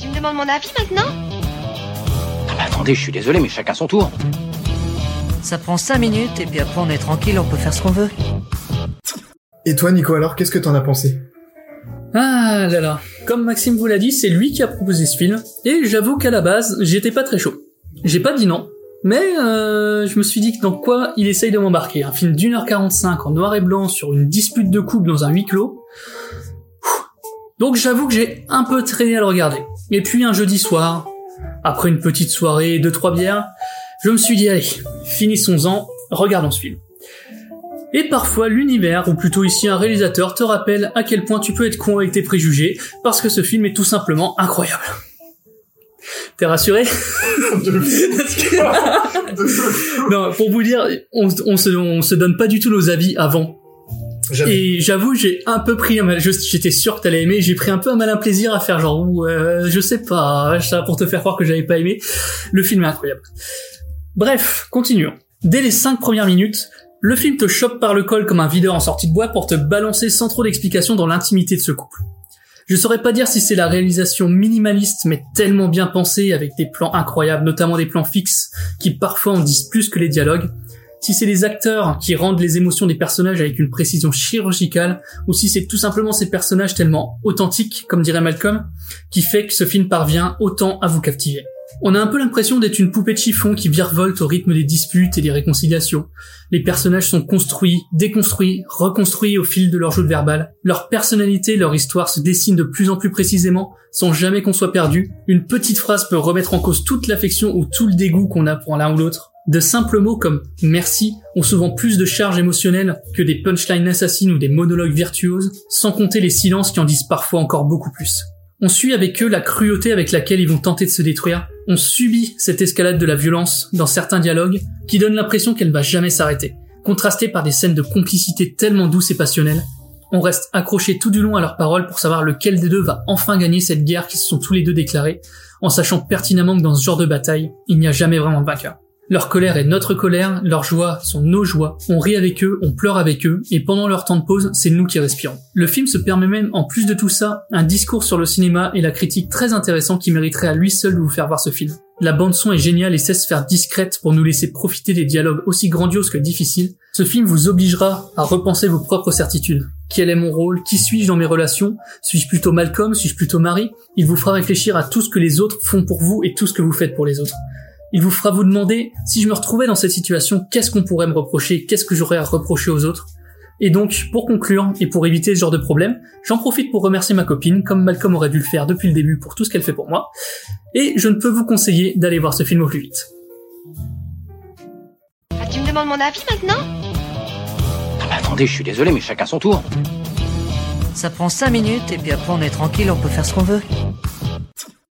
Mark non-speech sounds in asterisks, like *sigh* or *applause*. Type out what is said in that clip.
Tu me demandes mon avis maintenant Non mais attendez, je suis désolé, mais chacun son tour. Ça prend 5 minutes et puis après on est tranquille, on peut faire ce qu'on veut. Et toi, Nico, alors, qu'est-ce que t'en as pensé? Ah là là, comme Maxime vous l'a dit, c'est lui qui a proposé ce film, et j'avoue qu'à la base, j'étais pas très chaud. J'ai pas dit non, mais euh, je me suis dit que dans quoi il essaye de m'embarquer. Un film d'une heure 45 en noir et blanc sur une dispute de couple dans un huis clos. Donc j'avoue que j'ai un peu traîné à le regarder. Et puis un jeudi soir, après une petite soirée, deux trois bières, je me suis dit allez, finissons-en, regardons ce film. Et parfois l'univers, ou plutôt ici un réalisateur, te rappelle à quel point tu peux être con avec tes préjugés, parce que ce film est tout simplement incroyable. T'es rassuré? *laughs* Non, pour vous dire, on, on, se, on se donne pas du tout nos avis avant. Et j'avoue, j'ai un peu pris un mal, j'étais sûr que t'allais aimer, j'ai pris un peu un malin plaisir à faire genre, ouais, je sais pas, ça pour te faire croire que j'avais pas aimé. Le film est incroyable. Bref, continuons. Dès les cinq premières minutes, le film te chope par le col comme un videur en sortie de bois pour te balancer sans trop d'explications dans l'intimité de ce couple. Je saurais pas dire si c'est la réalisation minimaliste mais tellement bien pensée avec des plans incroyables, notamment des plans fixes qui parfois en disent plus que les dialogues, si c'est les acteurs qui rendent les émotions des personnages avec une précision chirurgicale, ou si c'est tout simplement ces personnages tellement authentiques, comme dirait Malcolm, qui fait que ce film parvient autant à vous captiver. On a un peu l'impression d'être une poupée de chiffon qui virevolte au rythme des disputes et des réconciliations. Les personnages sont construits, déconstruits, reconstruits au fil de leur jeu de verbal. Leur personnalité, leur histoire se dessinent de plus en plus précisément, sans jamais qu'on soit perdu. Une petite phrase peut remettre en cause toute l'affection ou tout le dégoût qu'on a pour l'un ou l'autre. De simples mots comme merci ont souvent plus de charge émotionnelle que des punchlines assassines ou des monologues virtuoses, sans compter les silences qui en disent parfois encore beaucoup plus. On suit avec eux la cruauté avec laquelle ils vont tenter de se détruire. On subit cette escalade de la violence dans certains dialogues qui donnent l'impression qu'elle ne va jamais s'arrêter, contrastée par des scènes de complicité tellement douces et passionnelles. On reste accroché tout du long à leurs paroles pour savoir lequel des deux va enfin gagner cette guerre qui se sont tous les deux déclarés, en sachant pertinemment que dans ce genre de bataille, il n'y a jamais vraiment de vainqueur. Leur colère est notre colère, leurs joies sont nos joies, on rit avec eux, on pleure avec eux, et pendant leur temps de pause, c'est nous qui respirons. Le film se permet même, en plus de tout ça, un discours sur le cinéma et la critique très intéressant qui mériterait à lui seul de vous faire voir ce film. La bande son est géniale et sait se faire discrète pour nous laisser profiter des dialogues aussi grandioses que difficiles. Ce film vous obligera à repenser vos propres certitudes. Quel est mon rôle? Qui suis-je dans mes relations? Suis-je plutôt Malcolm? Suis-je plutôt Marie Il vous fera réfléchir à tout ce que les autres font pour vous et tout ce que vous faites pour les autres. Il vous fera vous demander, si je me retrouvais dans cette situation, qu'est-ce qu'on pourrait me reprocher, qu'est-ce que j'aurais à reprocher aux autres? Et donc, pour conclure, et pour éviter ce genre de problème, j'en profite pour remercier ma copine, comme Malcolm aurait dû le faire depuis le début pour tout ce qu'elle fait pour moi, et je ne peux vous conseiller d'aller voir ce film au plus vite. Ah, tu me demandes mon avis maintenant? Non mais attendez, je suis désolé, mais chacun son tour. Ça prend 5 minutes et puis après on est tranquille, on peut faire ce qu'on veut.